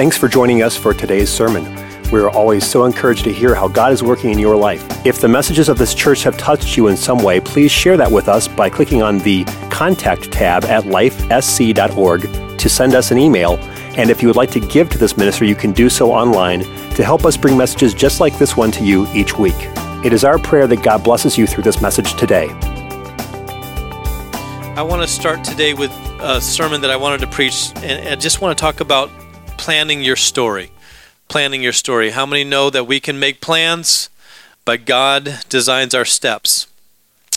Thanks for joining us for today's sermon. We are always so encouraged to hear how God is working in your life. If the messages of this church have touched you in some way, please share that with us by clicking on the Contact tab at lifesc.org to send us an email. And if you would like to give to this ministry, you can do so online to help us bring messages just like this one to you each week. It is our prayer that God blesses you through this message today. I want to start today with a sermon that I wanted to preach, and I just want to talk about planning your story. Planning your story. How many know that we can make plans, but God designs our steps?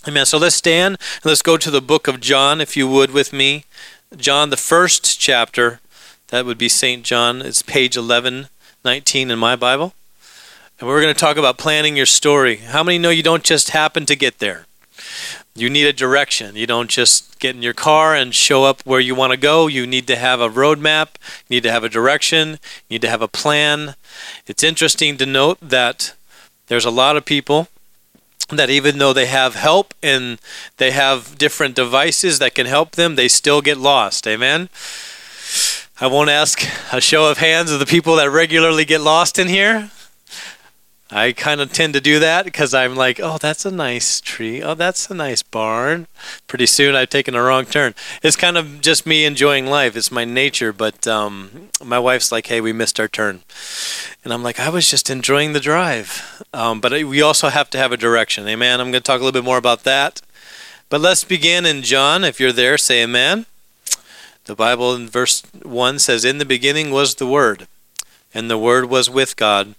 Amen. So let's stand and let's go to the book of John, if you would, with me. John, the first chapter. That would be St. John. It's page 1119 in my Bible. And we're going to talk about planning your story. How many know you don't just happen to get there? You need a direction. You don't just get in your car and show up where you want to go. You need to have a roadmap. You need to have a direction. You need to have a plan. It's interesting to note that there's a lot of people that even though they have help and they have different devices that can help them, they still get lost. Amen. I won't ask a show of hands of the people that regularly get lost in here. I kind of tend to do that because I'm like, oh, that's a nice tree. Oh, that's a nice barn. Pretty soon I've taken a wrong turn. It's kind of just me enjoying life. It's my nature. But um, my wife's like, hey, we missed our turn. And I'm like, I was just enjoying the drive. Um, but we also have to have a direction. Amen. I'm going to talk a little bit more about that. But let's begin in John. If you're there, say amen. The Bible in verse 1 says, In the beginning was the Word, and the Word was with God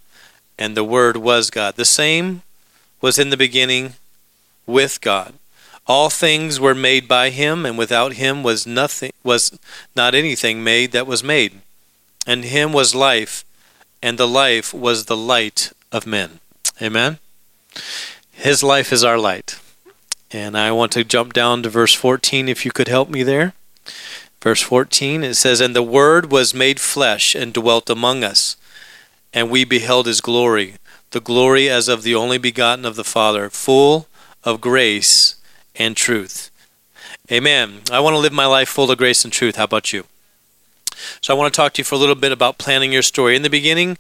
and the Word was God. The same was in the beginning with God. All things were made by him, and without him was nothing was not anything made that was made. And him was life, and the life was the light of men. Amen. His life is our light. And I want to jump down to verse 14 if you could help me there. Verse 14 it says, And the Word was made flesh and dwelt among us and we beheld his glory, the glory as of the only begotten of the Father, full of grace and truth. Amen. I want to live my life full of grace and truth. How about you? So I want to talk to you for a little bit about planning your story. In the beginning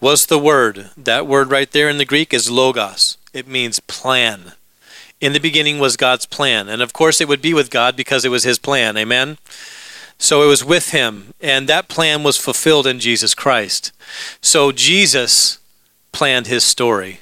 was the Word. That word right there in the Greek is logos, it means plan. In the beginning was God's plan. And of course, it would be with God because it was His plan. Amen. So it was with him, and that plan was fulfilled in Jesus Christ. So Jesus planned his story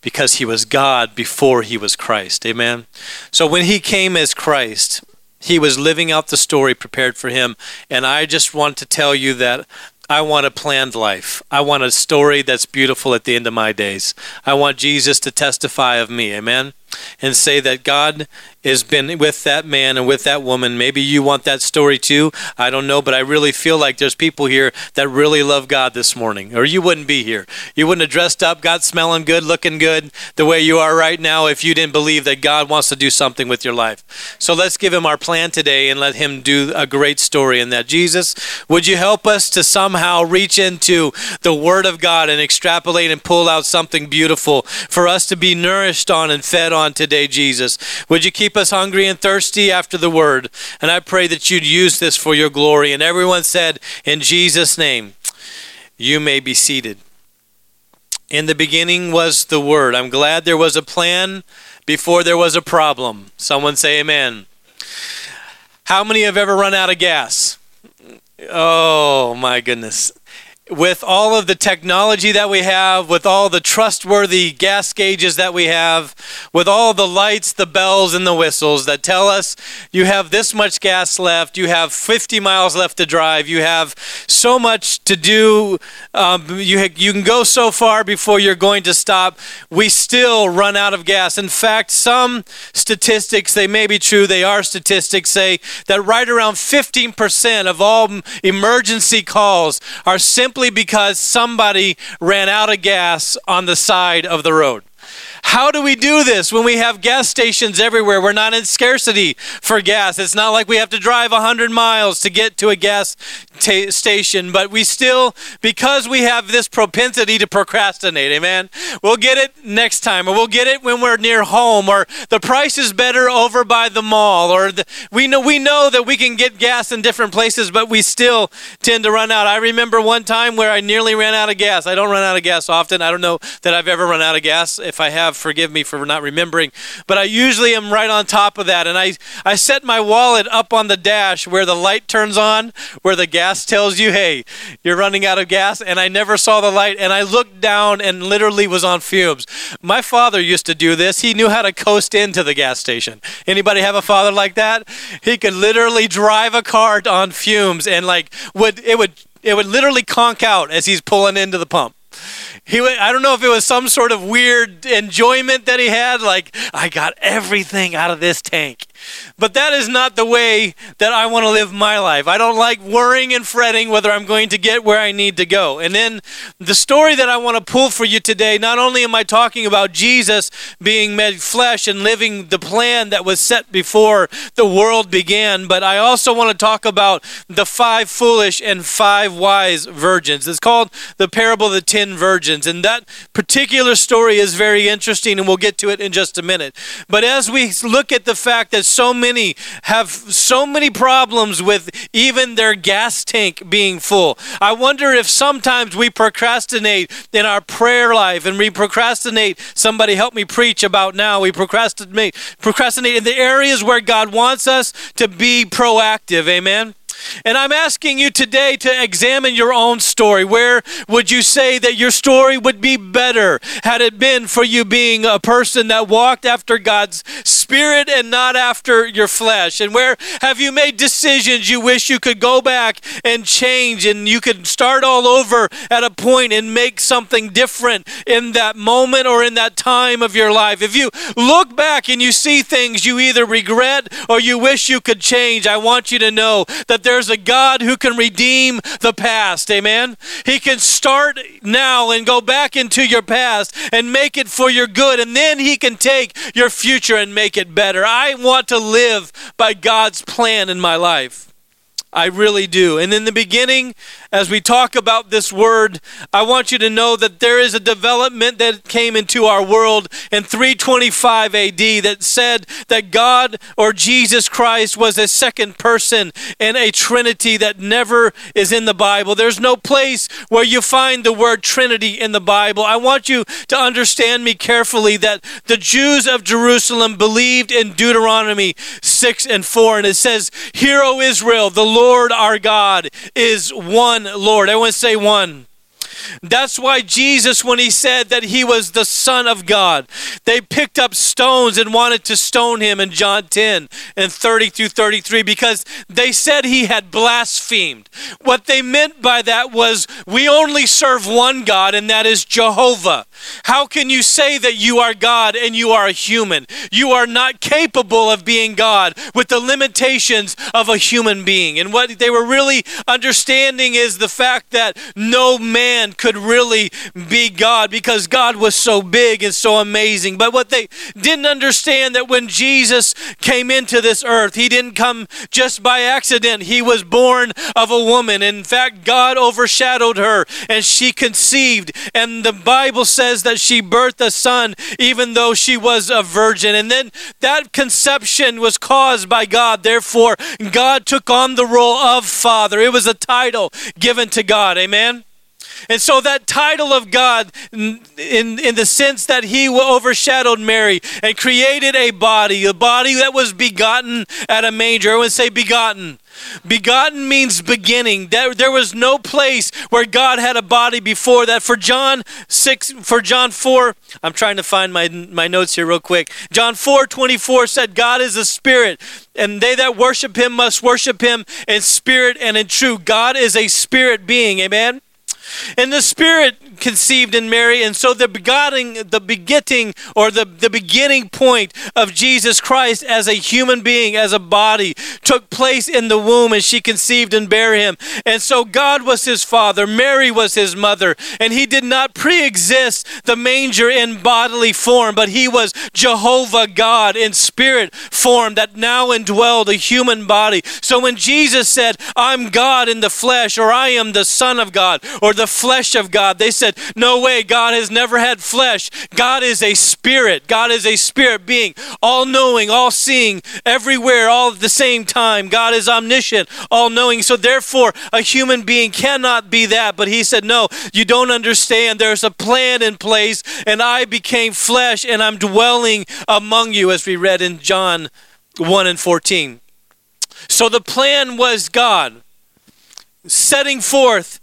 because he was God before he was Christ. Amen. So when he came as Christ, he was living out the story prepared for him. And I just want to tell you that I want a planned life. I want a story that's beautiful at the end of my days. I want Jesus to testify of me. Amen and say that God has been with that man and with that woman. Maybe you want that story too. I don't know, but I really feel like there's people here that really love God this morning, or you wouldn't be here. You wouldn't have dressed up, got smelling good, looking good the way you are right now if you didn't believe that God wants to do something with your life. So let's give him our plan today and let him do a great story in that. Jesus, would you help us to somehow reach into the Word of God and extrapolate and pull out something beautiful for us to be nourished on and fed on? on today, Jesus. Would you keep us hungry and thirsty after the word? And I pray that you'd use this for your glory. And everyone said, In Jesus' name, you may be seated. In the beginning was the word. I'm glad there was a plan before there was a problem. Someone say amen. How many have ever run out of gas? Oh my goodness with all of the technology that we have, with all the trustworthy gas gauges that we have, with all the lights, the bells, and the whistles that tell us you have this much gas left, you have 50 miles left to drive, you have so much to do, um, you, you can go so far before you're going to stop, we still run out of gas. In fact, some statistics, they may be true, they are statistics, say that right around 15% of all emergency calls are simply simply because somebody ran out of gas on the side of the road. How do we do this when we have gas stations everywhere? We're not in scarcity for gas. It's not like we have to drive 100 miles to get to a gas station, but we still, because we have this propensity to procrastinate, amen? We'll get it next time, or we'll get it when we're near home, or the price is better over by the mall, or the, we know we know that we can get gas in different places, but we still tend to run out. I remember one time where I nearly ran out of gas. I don't run out of gas often. I don't know that I've ever run out of gas. If I have, forgive me for not remembering, but I usually am right on top of that, and I I set my wallet up on the dash where the light turns on, where the gas tells you, hey, you're running out of gas. And I never saw the light. And I looked down and literally was on fumes. My father used to do this. He knew how to coast into the gas station. Anybody have a father like that? He could literally drive a car on fumes and like would it would it would literally conk out as he's pulling into the pump he I don't know if it was some sort of weird enjoyment that he had like I got everything out of this tank but that is not the way that I want to live my life. I don't like worrying and fretting whether I'm going to get where I need to go. And then the story that I want to pull for you today, not only am I talking about Jesus being made flesh and living the plan that was set before the world began, but I also want to talk about the five foolish and five wise virgins. It's called the parable of the ten virgins. And that particular story is very interesting, and we'll get to it in just a minute. But as we look at the fact that so many have so many problems with even their gas tank being full. I wonder if sometimes we procrastinate in our prayer life and we procrastinate. Somebody help me preach about now. We procrastinate procrastinate in the areas where God wants us to be proactive. Amen. And I'm asking you today to examine your own story. Where would you say that your story would be better had it been for you being a person that walked after God's spirit and not after your flesh? And where have you made decisions you wish you could go back and change and you could start all over at a point and make something different in that moment or in that time of your life? If you look back and you see things you either regret or you wish you could change, I want you to know that there's a God who can redeem the past. Amen. He can start now and go back into your past and make it for your good. And then he can take your future and make it better. I want to live by God's plan in my life. I really do. And in the beginning, as we talk about this word, I want you to know that there is a development that came into our world in 325 AD that said that God or Jesus Christ was a second person in a trinity that never is in the Bible. There's no place where you find the word trinity in the Bible. I want you to understand me carefully that the Jews of Jerusalem believed in Deuteronomy 6 and 4, and it says, Hear, O Israel, the Lord our God is one Lord. Everyone say one. That's why Jesus, when he said that he was the Son of God, they picked up stones and wanted to stone him in John 10 and 30 through 33 because they said he had blasphemed. What they meant by that was, we only serve one God, and that is Jehovah. How can you say that you are God and you are a human? You are not capable of being God with the limitations of a human being. And what they were really understanding is the fact that no man could really be God because God was so big and so amazing. But what they didn't understand that when Jesus came into this earth, he didn't come just by accident. He was born of a woman. In fact, God overshadowed her and she conceived. And the Bible says that she birthed a son even though she was a virgin. And then that conception was caused by God. Therefore, God took on the role of father. It was a title given to God. Amen. And so that title of God, in, in the sense that he overshadowed Mary and created a body, a body that was begotten at a manger. Everyone say begotten. Begotten means beginning. There, there was no place where God had a body before that. For John 6, for John 4, I'm trying to find my, my notes here real quick. John 4 24 said, God is a spirit, and they that worship him must worship him in spirit and in truth. God is a spirit being. Amen. And the Spirit conceived in Mary, and so the begetting, the begetting, or the, the beginning point of Jesus Christ as a human being, as a body, took place in the womb, and she conceived and bare him. And so God was his father, Mary was his mother, and he did not pre exist the manger in bodily form, but he was Jehovah God in spirit form that now indwelled a human body. So when Jesus said, I'm God in the flesh, or I am the Son of God, or the flesh of God, they said, No way, God has never had flesh. God is a spirit. God is a spirit being, all knowing, all seeing, everywhere, all at the same time. God is omniscient, all knowing. So therefore, a human being cannot be that. But he said, No, you don't understand. There's a plan in place, and I became flesh, and I'm dwelling among you, as we read in John 1 and 14. So the plan was God setting forth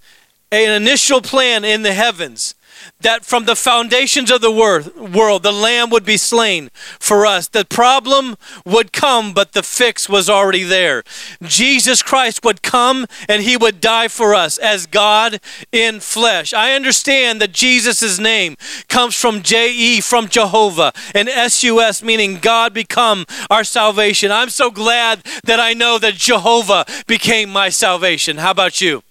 an initial plan in the heavens that from the foundations of the world, the lamb would be slain for us. The problem would come, but the fix was already there. Jesus Christ would come and he would die for us as God in flesh. I understand that Jesus' name comes from J-E, from Jehovah, and S-U-S, meaning God become our salvation. I'm so glad that I know that Jehovah became my salvation. How about you?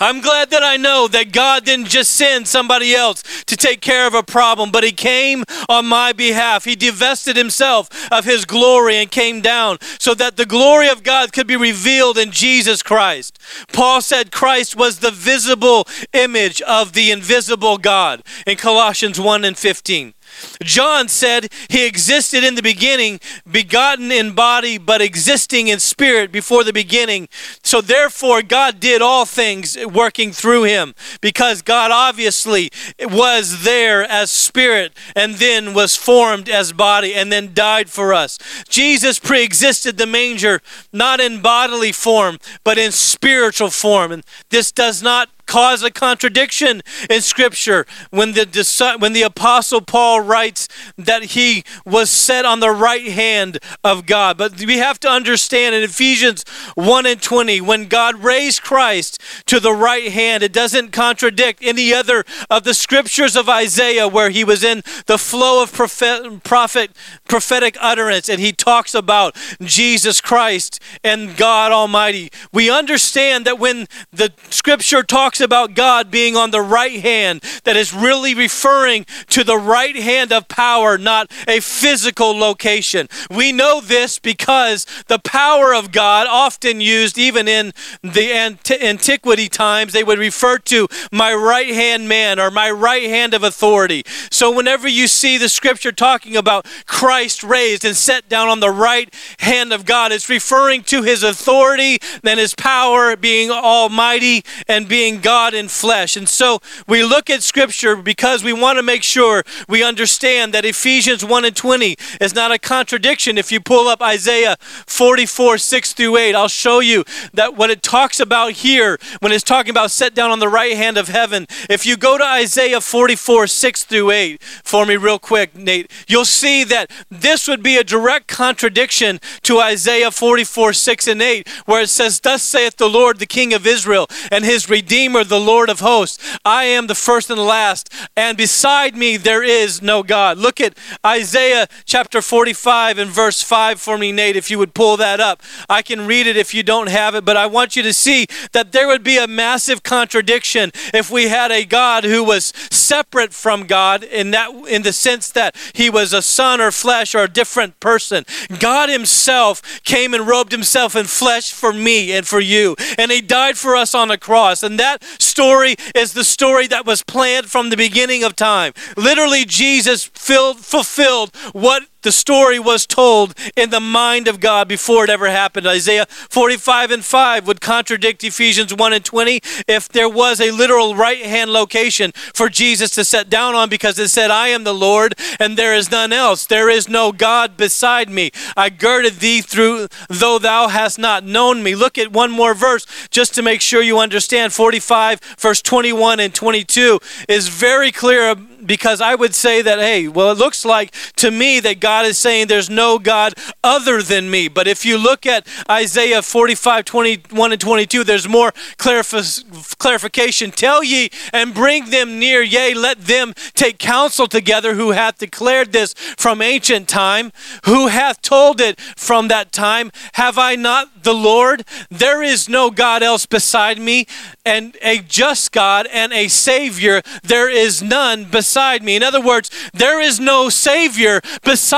I'm glad that I know that God didn't just send somebody else to take care of a problem, but He came on my behalf. He divested Himself of His glory and came down so that the glory of God could be revealed in Jesus Christ. Paul said Christ was the visible image of the invisible God in Colossians 1 and 15. John said he existed in the beginning, begotten in body, but existing in spirit before the beginning. So therefore, God did all things working through him because God obviously was there as spirit and then was formed as body and then died for us. Jesus pre existed the manger not in bodily form, but in spiritual form. And this does not cause a contradiction in Scripture when the, when the Apostle Paul writes that he was set on the right hand of God. But we have to understand in Ephesians 1 and 20, when God raised Christ to the right hand, it doesn't contradict any other of the scriptures of Isaiah where he was in the flow of prophet, prophet prophetic utterance and he talks about Jesus Christ and God Almighty. We understand that when the scripture talks talks about God being on the right hand, that is really referring to the right hand of power, not a physical location. We know this because the power of God, often used even in the antiquity times, they would refer to my right hand man or my right hand of authority. So whenever you see the scripture talking about Christ raised and set down on the right hand of God, it's referring to his authority and his power being almighty and being God in flesh. And so we look at Scripture because we want to make sure we understand that Ephesians 1 and 20 is not a contradiction. If you pull up Isaiah 44, 6 through 8, I'll show you that what it talks about here when it's talking about set down on the right hand of heaven. If you go to Isaiah 44, 6 through 8 for me, real quick, Nate, you'll see that this would be a direct contradiction to Isaiah 44, 6 and 8, where it says, Thus saith the Lord, the King of Israel, and his Redeemer The Lord of hosts. I am the first and the last, and beside me there is no God. Look at Isaiah chapter 45 and verse 5 for me, Nate, if you would pull that up. I can read it if you don't have it, but I want you to see that there would be a massive contradiction if we had a God who was separate from God in that in the sense that he was a son or flesh or a different person. God himself came and robed himself in flesh for me and for you, and he died for us on the cross. And that story is the story that was planned from the beginning of time. Literally, Jesus filled, fulfilled what the story was told in the mind of God before it ever happened. Isaiah 45 and 5 would contradict Ephesians 1 and 20 if there was a literal right hand location for Jesus to set down on because it said, I am the Lord and there is none else. There is no God beside me. I girded thee through, though thou hast not known me. Look at one more verse just to make sure you understand. 45, verse 21 and 22 is very clear because I would say that, hey, well, it looks like to me that God God is saying there's no God other than me. But if you look at Isaiah 45, 21 and 22, there's more clarif- clarification. Tell ye and bring them near, yea, let them take counsel together who hath declared this from ancient time, who hath told it from that time. Have I not the Lord? There is no God else beside me, and a just God and a Savior. There is none beside me. In other words, there is no Savior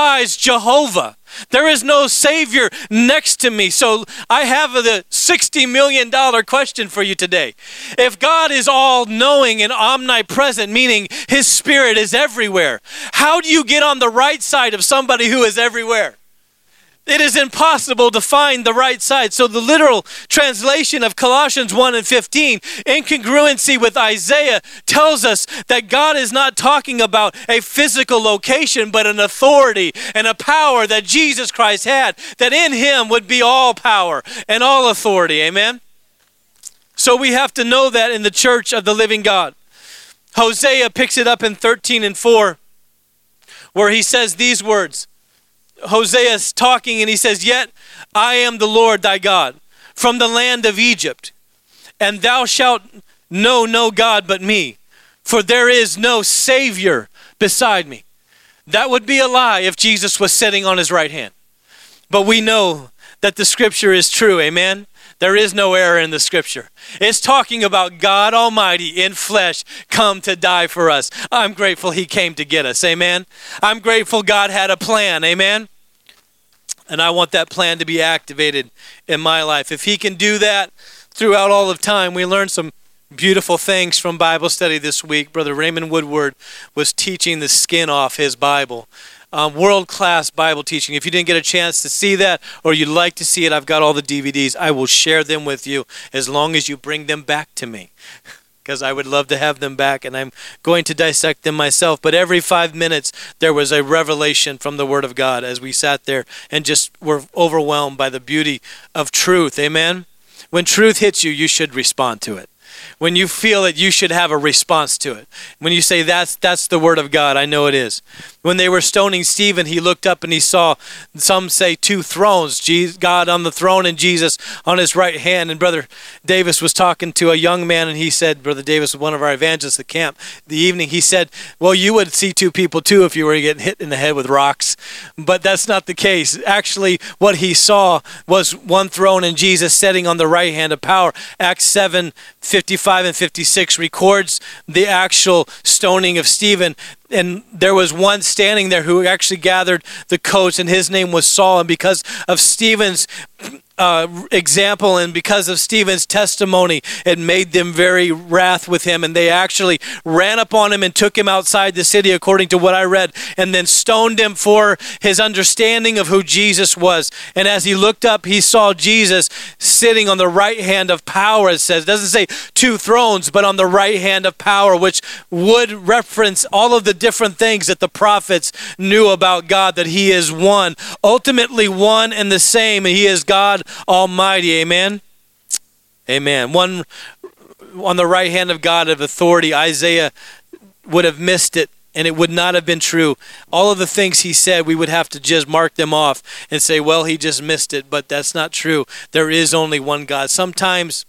besides Jehovah. There is no Savior next to me. So I have the $60 million question for you today. If God is all knowing and omnipresent, meaning His Spirit is everywhere, how do you get on the right side of somebody who is everywhere? It is impossible to find the right side. So, the literal translation of Colossians 1 and 15, in congruency with Isaiah, tells us that God is not talking about a physical location, but an authority and a power that Jesus Christ had, that in him would be all power and all authority. Amen? So, we have to know that in the church of the living God. Hosea picks it up in 13 and 4, where he says these words. Hosea is talking and he says, Yet I am the Lord thy God from the land of Egypt, and thou shalt know no God but me, for there is no Savior beside me. That would be a lie if Jesus was sitting on his right hand. But we know that the scripture is true, amen? There is no error in the scripture. It's talking about God Almighty in flesh come to die for us. I'm grateful He came to get us. Amen. I'm grateful God had a plan. Amen. And I want that plan to be activated in my life. If He can do that throughout all of time, we learned some beautiful things from Bible study this week. Brother Raymond Woodward was teaching the skin off his Bible um, world class Bible teaching. If you didn't get a chance to see that or you'd like to see it, I've got all the DVDs. I will share them with you as long as you bring them back to me. Because I would love to have them back, and I'm going to dissect them myself. But every five minutes, there was a revelation from the Word of God as we sat there and just were overwhelmed by the beauty of truth. Amen? When truth hits you, you should respond to it when you feel it, you should have a response to it. When you say that's that's the word of God, I know it is. When they were stoning Stephen, he looked up and he saw some say two thrones, God on the throne and Jesus on his right hand. And brother Davis was talking to a young man and he said, brother Davis one of our evangelists at camp. The evening he said, "Well, you would see two people too if you were getting hit in the head with rocks." But that's not the case. Actually, what he saw was one throne and Jesus sitting on the right hand of power. Acts 7 55 and 56 records the actual stoning of Stephen and there was one standing there who actually gathered the coats, and his name was Saul. And because of Stephen's uh, example and because of Stephen's testimony, it made them very wrath with him. And they actually ran upon him and took him outside the city, according to what I read, and then stoned him for his understanding of who Jesus was. And as he looked up, he saw Jesus sitting on the right hand of power, it says. It doesn't say two thrones, but on the right hand of power, which would reference all of the different things that the prophets knew about God, that he is one, ultimately one and the same, he is God Almighty. Amen. Amen. One on the right hand of God of authority, Isaiah would have missed it and it would not have been true. All of the things he said, we would have to just mark them off and say, well, he just missed it. But that's not true. There is only one God. Sometimes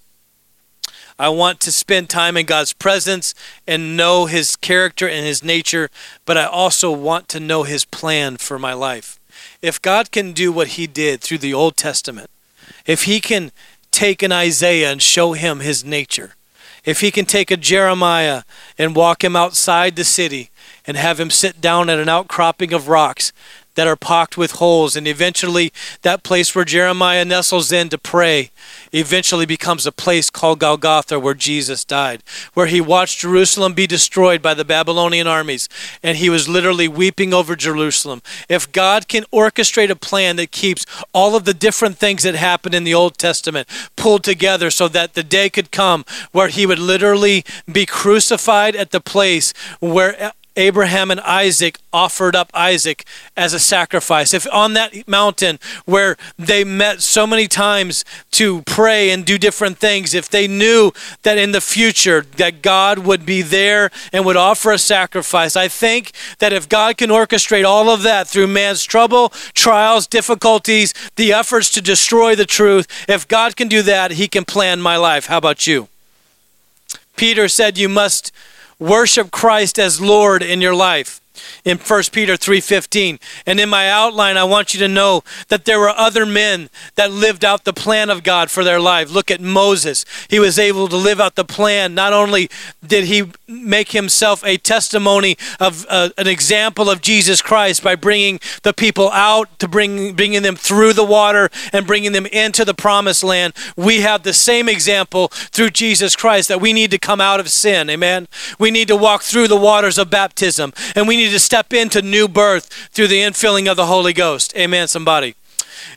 I want to spend time in God's presence and know his character and his nature, but I also want to know his plan for my life. If God can do what he did through the Old Testament, if he can take an Isaiah and show him his nature, if he can take a Jeremiah and walk him outside the city and have him sit down at an outcropping of rocks that are pocked with holes. And eventually, that place where Jeremiah nestles in to pray eventually becomes a place called Golgotha where Jesus died, where he watched Jerusalem be destroyed by the Babylonian armies. And he was literally weeping over Jerusalem. If God can orchestrate a plan that keeps all of the different things that happened in the Old Testament pulled together so that the day could come where he would literally be crucified at the place where Abraham and Isaac offered up Isaac as a sacrifice, if on that mountain where they met so many times to pray and do different things, if they knew that in the future that God would be there and would offer a sacrifice, I think that if God can orchestrate all of that through man's trouble, trials, difficulties, the efforts to destroy the truth, if God can do that, he can plan my life. How about you? Peter said you must worship Christ as Lord in your life in 1 Peter 3:15. And in my outline I want you to know that there were other men that lived out the plan of God for their life. Look at Moses. He was able to live out the plan. Not only did he make himself a testimony of uh, an example of Jesus Christ by bringing the people out to bring bringing them through the water and bringing them into the promised land. We have the same example through Jesus Christ that we need to come out of sin. Amen. We need to walk through the waters of baptism and we to step into new birth through the infilling of the Holy Ghost. Amen, somebody.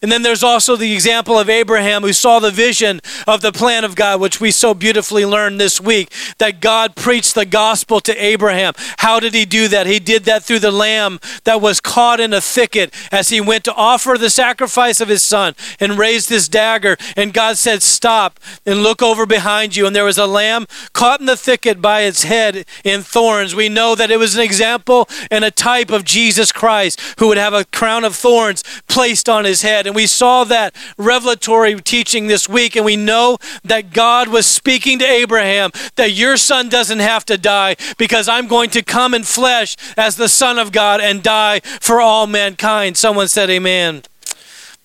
And then there's also the example of Abraham who saw the vision of the plan of God, which we so beautifully learned this week, that God preached the gospel to Abraham. How did he do that? He did that through the lamb that was caught in a thicket as he went to offer the sacrifice of his son and raised his dagger. And God said, Stop and look over behind you. And there was a lamb caught in the thicket by its head in thorns. We know that it was an example and a type of Jesus Christ who would have a crown of thorns placed on his head. And we saw that revelatory teaching this week, and we know that God was speaking to Abraham that your son doesn't have to die because I'm going to come in flesh as the Son of God and die for all mankind. Someone said, Amen.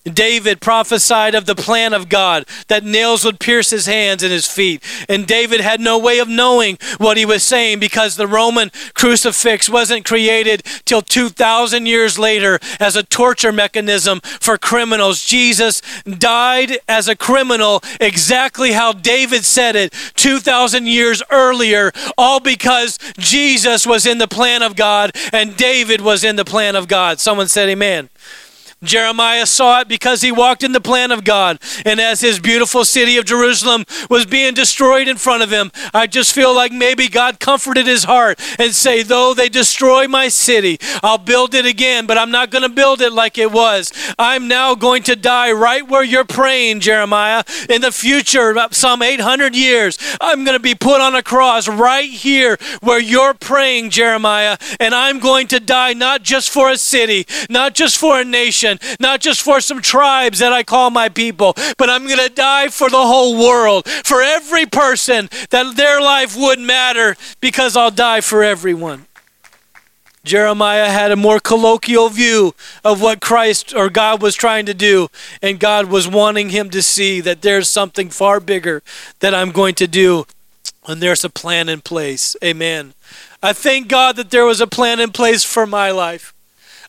David prophesied of the plan of God that nails would pierce his hands and his feet. And David had no way of knowing what he was saying because the Roman crucifix wasn't created till 2,000 years later as a torture mechanism for criminals. Jesus died as a criminal exactly how David said it 2,000 years earlier, all because Jesus was in the plan of God and David was in the plan of God. Someone said, Amen. Jeremiah saw it because he walked in the plan of God. And as his beautiful city of Jerusalem was being destroyed in front of him, I just feel like maybe God comforted his heart and say, though they destroy my city, I'll build it again, but I'm not going to build it like it was. I'm now going to die right where you're praying, Jeremiah. In the future, some 800 years, I'm going to be put on a cross right here where you're praying, Jeremiah. And I'm going to die not just for a city, not just for a nation nation, not just for some tribes that I call my people, but I'm going to die for the whole world, for every person that their life would matter because I'll die for everyone. Jeremiah had a more colloquial view of what Christ or God was trying to do, and God was wanting him to see that there's something far bigger that I'm going to do, and there's a plan in place. Amen. I thank God that there was a plan in place for my life.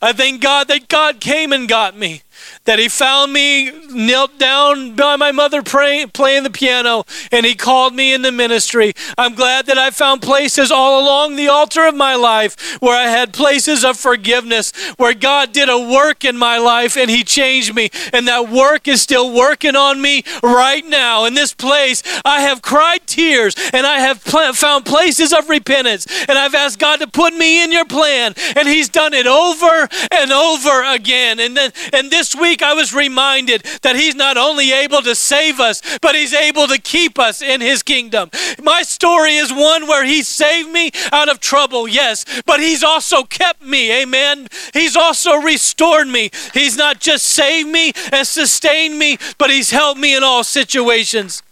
I thank God that God came and got me that he found me knelt down by my mother praying, playing the piano, and he called me into ministry. I'm glad that I found places all along the altar of my life where I had places of forgiveness, where God did a work in my life and he changed me. And that work is still working on me right now. In this place, I have cried tears and I have pl- found places of repentance. And I've asked God to put me in your plan. And he's done it over and over again. And then, and this week, week I was reminded that He's not only able to save us, but He's able to keep us in His kingdom. My story is one where He saved me out of trouble, yes, but He's also kept me, amen. He's also restored me. He's not just saved me and sustained me, but He's helped me in all situations.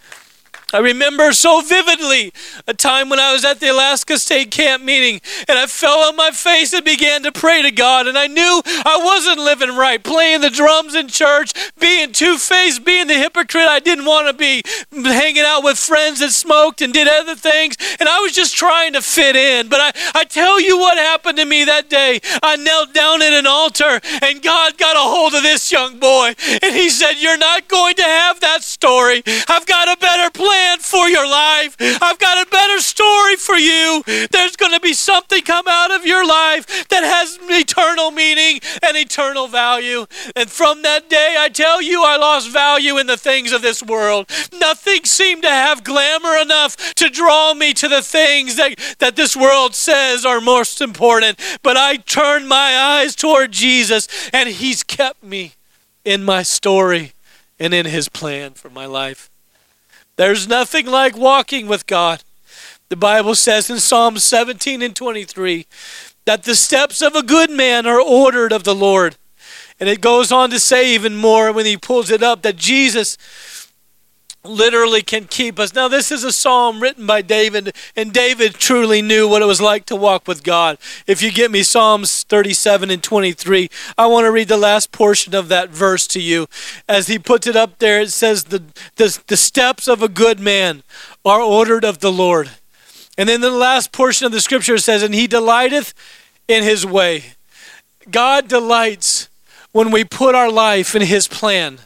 I remember so vividly a time when I was at the Alaska State Camp meeting and I fell on my face and began to pray to God. And I knew I wasn't living right, playing the drums in church, being two faced, being the hypocrite I didn't want to be, hanging out with friends that smoked and did other things. And I was just trying to fit in. But I, I tell you what happened to me that day. I knelt down at an altar and God got a hold of this young boy and he said, You're not going to have that story. I've got a better plan plan for your life. I've got a better story for you, there's going to be something come out of your life that has eternal meaning and eternal value. And from that day, I tell you, I lost value in the things of this world. Nothing seemed to have glamour enough to draw me to the things that, that this world says are most important. But I turned my eyes toward Jesus, and He's kept me in my story and in His plan for my life. There's nothing like walking with God. The Bible says in Psalm 17 and 23 that the steps of a good man are ordered of the Lord. And it goes on to say even more when he pulls it up that Jesus literally can keep us. Now, this is a psalm written by David, and David truly knew what it was like to walk with God. If you get me Psalms 37 and 23, I want to read the last portion of that verse to you. As he puts it up there, it says, The, the, the steps of a good man are ordered of the Lord. And then the last portion of the scripture says, And he delighteth in his way. God delights when we put our life in his plan.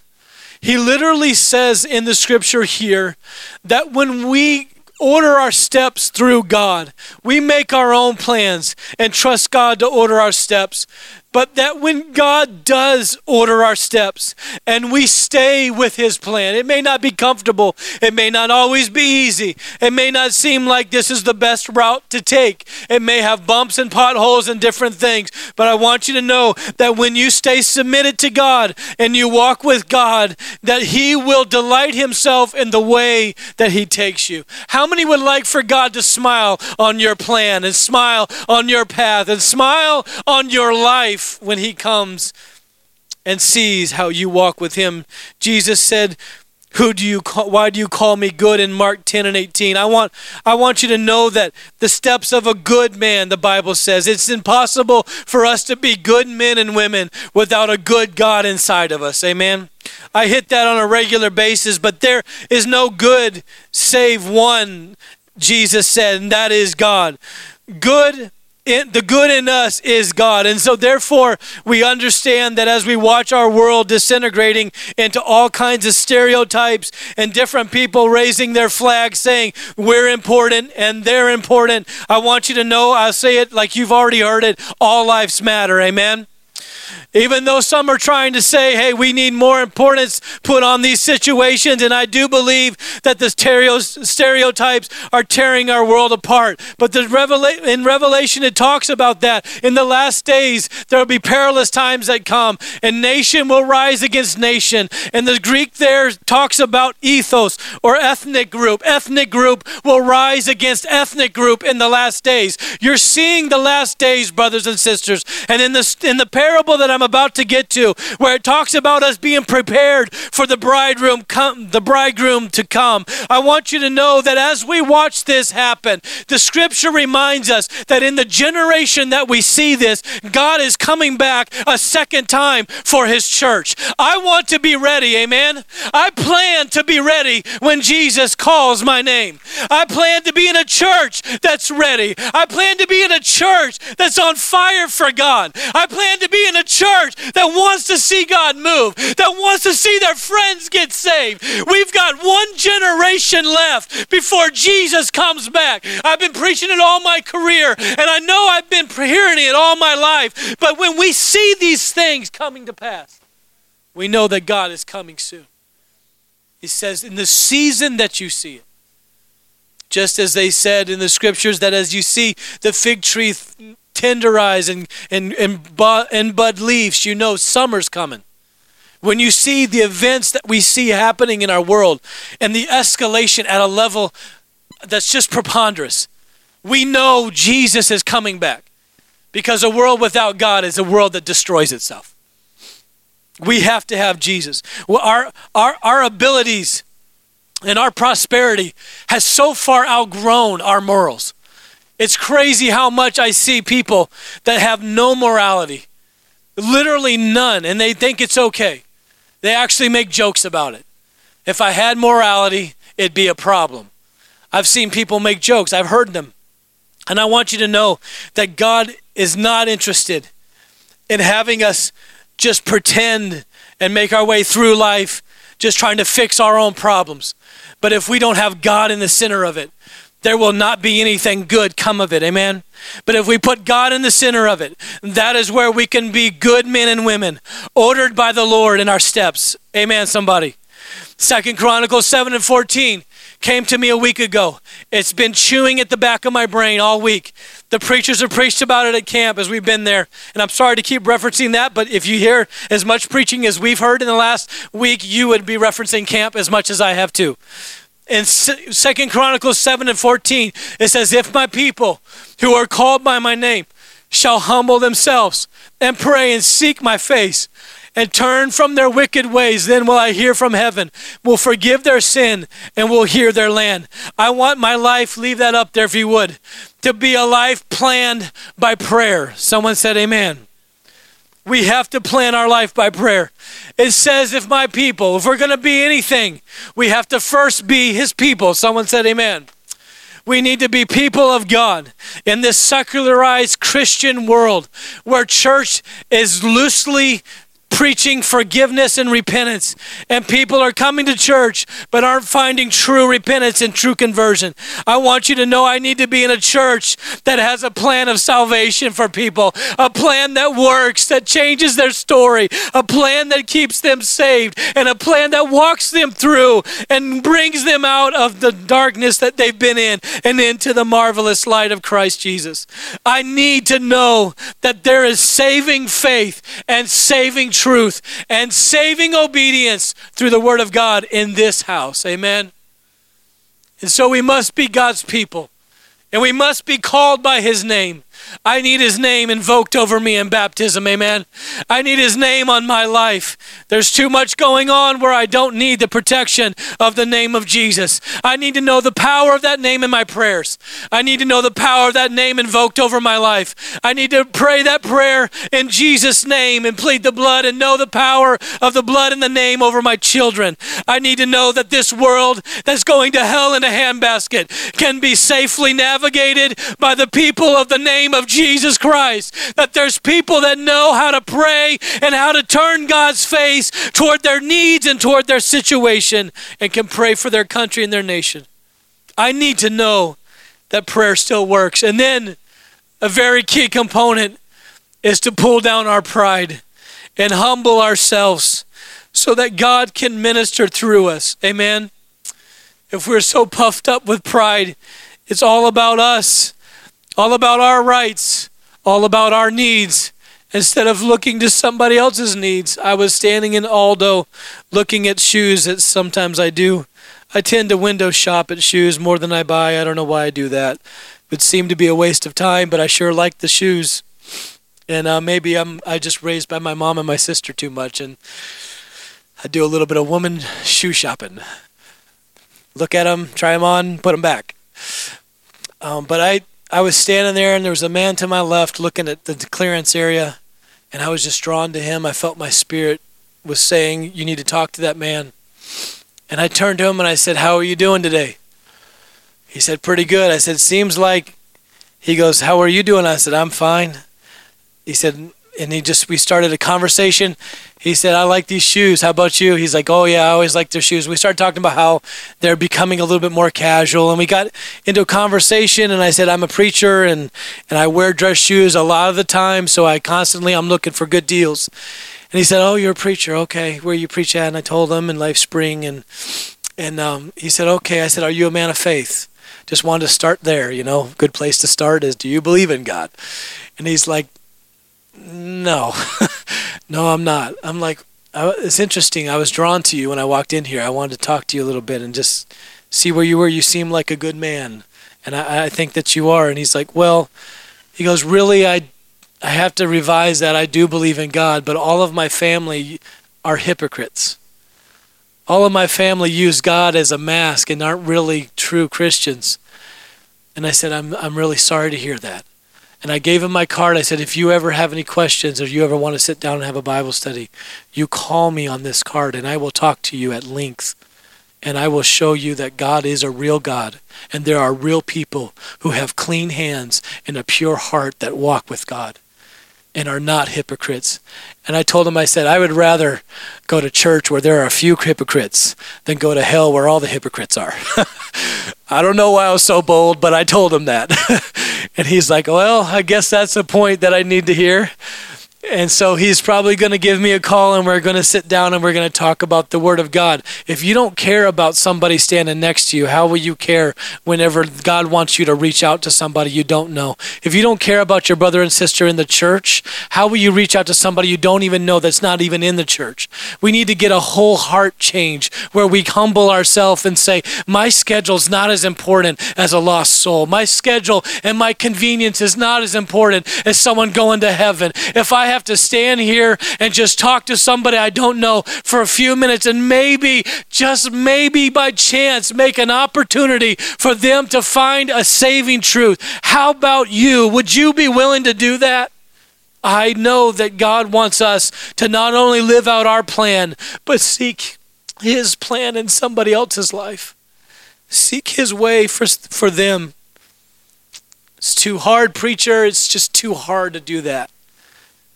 He literally says in the scripture here that when we order our steps through God, we make our own plans and trust God to order our steps, but that when God does order our steps and we stay with His plan, it may not be comfortable, it may not always be easy, it may not seem like this is the best route to take, it may have bumps and potholes and different things, but I want you to know that when you stay submitted to God and you walk with God, that He will delight Himself in the way that He takes you. How many would like for God to smile on your plan and smile on your path and smile on your life? Life when he comes and sees how you walk with him. Jesus said, who do you call, why do you call me good? in Mark 10 and 18 I want I want you to know that the steps of a good man the Bible says it's impossible for us to be good men and women without a good God inside of us. Amen? I hit that on a regular basis but there is no good save one Jesus said and that is God. Good the good in us is God. And so, therefore, we understand that as we watch our world disintegrating into all kinds of stereotypes and different people raising their flag saying, we're important and they're important, I want you to know, I'll say it like you've already heard it all lives matter. Amen. Even though some are trying to say, hey, we need more importance put on these situations, and I do believe that the stereotypes are tearing our world apart. But the Revela- in Revelation, it talks about that. In the last days, there will be perilous times that come, and nation will rise against nation. And the Greek there talks about ethnos or ethnic group. Ethnic group will rise against ethnic group in the last days. You're seeing the last days, brothers and sisters. And in the, in the parable that I'm about to get to, where it talks about us being prepared for the bridegroom come, the bridegroom to come. I want you to know that as we watch this happen, the scripture reminds us that in the generation that we see this, God is coming back a second time for his church. I want to be ready, amen. I plan to be ready when Jesus calls my name. I plan to be in a church that's ready. I plan to be in a church that's on fire for God. I plan to be in a church that wants to see God move, that wants to see their friends get saved. We've got one generation left before Jesus comes back. I've been preaching it all my career, and I know I've been hearing it all my life. But when we see these things coming to pass, we know that God is coming soon. He says, in the season that you see it, just as they said in the scriptures that as you see the fig tree tenderize and, and, and, bud, and bud leaves, you know summer's coming. When you see the events that we see happening in our world and the escalation at a level that's just preponderous, we know Jesus is coming back because a world without God is a world that destroys itself. We have to have Jesus. Our, our, our abilities and our prosperity has so far outgrown our morals. It's crazy how much I see people that have no morality, literally none, and they think it's okay. They actually make jokes about it. If I had morality, it'd be a problem. I've seen people make jokes, I've heard them. And I want you to know that God is not interested in having us just pretend and make our way through life just trying to fix our own problems. But if we don't have God in the center of it, there will not be anything good come of it. Amen. But if we put God in the center of it, that is where we can be good men and women, ordered by the Lord in our steps. Amen, somebody. Second Chronicles 7 and 14 came to me a week ago. It's been chewing at the back of my brain all week. The preachers have preached about it at camp as we've been there. And I'm sorry to keep referencing that, but if you hear as much preaching as we've heard in the last week, you would be referencing camp as much as I have too. In Second Chronicles 7 and 14, it says, If my people who are called by my name shall humble themselves and pray and seek my face and turn from their wicked ways, then will I hear from heaven, will forgive their sin, and will hear their land. I want my life, leave that up there if you would, to be a life planned by prayer. Someone said, Amen. We have to plan our life by prayer. It says, if my people, if we're going to be anything, we have to first be his people. Someone said, Amen. We need to be people of God in this secularized Christian world where church is loosely preaching forgiveness and repentance. And people are coming to church but aren't finding true repentance and true conversion. I want you to know I need to be in a church that has a plan of salvation for people, a plan that works, that changes their story, a plan that keeps them saved, and a plan that walks them through and brings them out of the darkness that they've been in and into the marvelous light of Christ Jesus. I need to know that there is saving faith and saving truth truth and saving obedience through the Word of God in this house. Amen. And so we must be God's people and we must be called by His name. I need his name invoked over me in baptism. Amen. I need his name on my life. There's too much going on where I don't need the protection of the name of Jesus. I need to know the power of that name in my prayers. I need to know the power of that name invoked over my life. I need to pray that prayer in Jesus' name and plead the blood and know the power of the blood and the name over my children. I need to know that this world that's going to hell in a handbasket can be safely navigated by the people of the name of of Jesus Christ. That there's people that know how to pray and how to turn God's face toward their needs and toward their situation and can pray for their country and their nation. I need to know that prayer still works. And then a very key component is to pull down our pride and humble ourselves so that God can minister through us. Amen. If we're so puffed up with pride, it's all about us all about our rights, all about our needs, instead of looking to somebody else's needs. I was standing in Aldo looking at shoes that sometimes I do. I tend to window shop at shoes more than I buy. I don't know why I do that. It would seem to be a waste of time, but I sure like the shoes. And uh, maybe I'm I just raised by my mom and my sister too much, and I do a little bit of woman shoe shopping. Look at them, try them on, put them back. Um, but I I was standing there and there was a man to my left looking at the clearance area and I was just drawn to him. I felt my spirit was saying, You need to talk to that man. And I turned to him and I said, How are you doing today? He said, Pretty good. I said, Seems like. He goes, How are you doing? I said, I'm fine. He said, and he just we started a conversation. He said, "I like these shoes. How about you?" He's like, "Oh yeah, I always like their shoes." We started talking about how they're becoming a little bit more casual, and we got into a conversation. And I said, "I'm a preacher, and and I wear dress shoes a lot of the time, so I constantly I'm looking for good deals." And he said, "Oh, you're a preacher, okay? Where you preach at?" And I told him in Life Spring, and and um, he said, "Okay." I said, "Are you a man of faith?" Just wanted to start there, you know. Good place to start is, "Do you believe in God?" And he's like, no, no, I'm not. I'm like, I, it's interesting. I was drawn to you when I walked in here. I wanted to talk to you a little bit and just see where you were. You seem like a good man, and I, I think that you are. And he's like, well, he goes, really, I, I have to revise that. I do believe in God, but all of my family are hypocrites. All of my family use God as a mask and aren't really true Christians. And I said, I'm, I'm really sorry to hear that. And I gave him my card. I said, if you ever have any questions or you ever want to sit down and have a Bible study, you call me on this card and I will talk to you at length. And I will show you that God is a real God. And there are real people who have clean hands and a pure heart that walk with God. and are not hypocrites. And I told him, I said, I would rather go to church where there are a few hypocrites than go to hell where all the hypocrites are. I don't know why I was so bold, but I told him that. and he's like, Well, I guess that's a point that I need to hear. And so he's probably going to give me a call and we're going to sit down and we're going to talk about the Word of God. If you don't care about somebody standing next to you, how will you care whenever God wants you to reach out to somebody you don't know? If you don't care about your brother and sister in the church, how will you reach out to somebody you don't even know that's not even in the church? We need to get a whole heart change where we humble ourselves and say, My schedule's not as important as a lost soul. My schedule and my convenience is not as important as someone going to heaven. If I have to stand here and just talk to somebody I don't know for a few minutes and maybe, just maybe by chance, make an opportunity for them to find a saving truth. How about you? Would you be willing to do that? I know that God wants us to not only live out our plan, but seek His plan in somebody else's life. Seek His way for, for them. It's too hard, preacher. It's just too hard to do that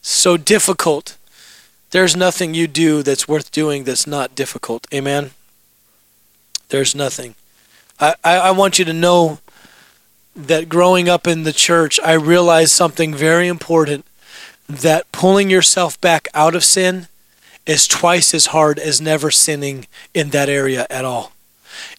so difficult. There's nothing you do that's worth doing that's not difficult. Amen? There's nothing. I, I, I want you to know that growing up in the church, I realized something very important that pulling yourself back out of sin is twice as hard as never sinning in that area at all.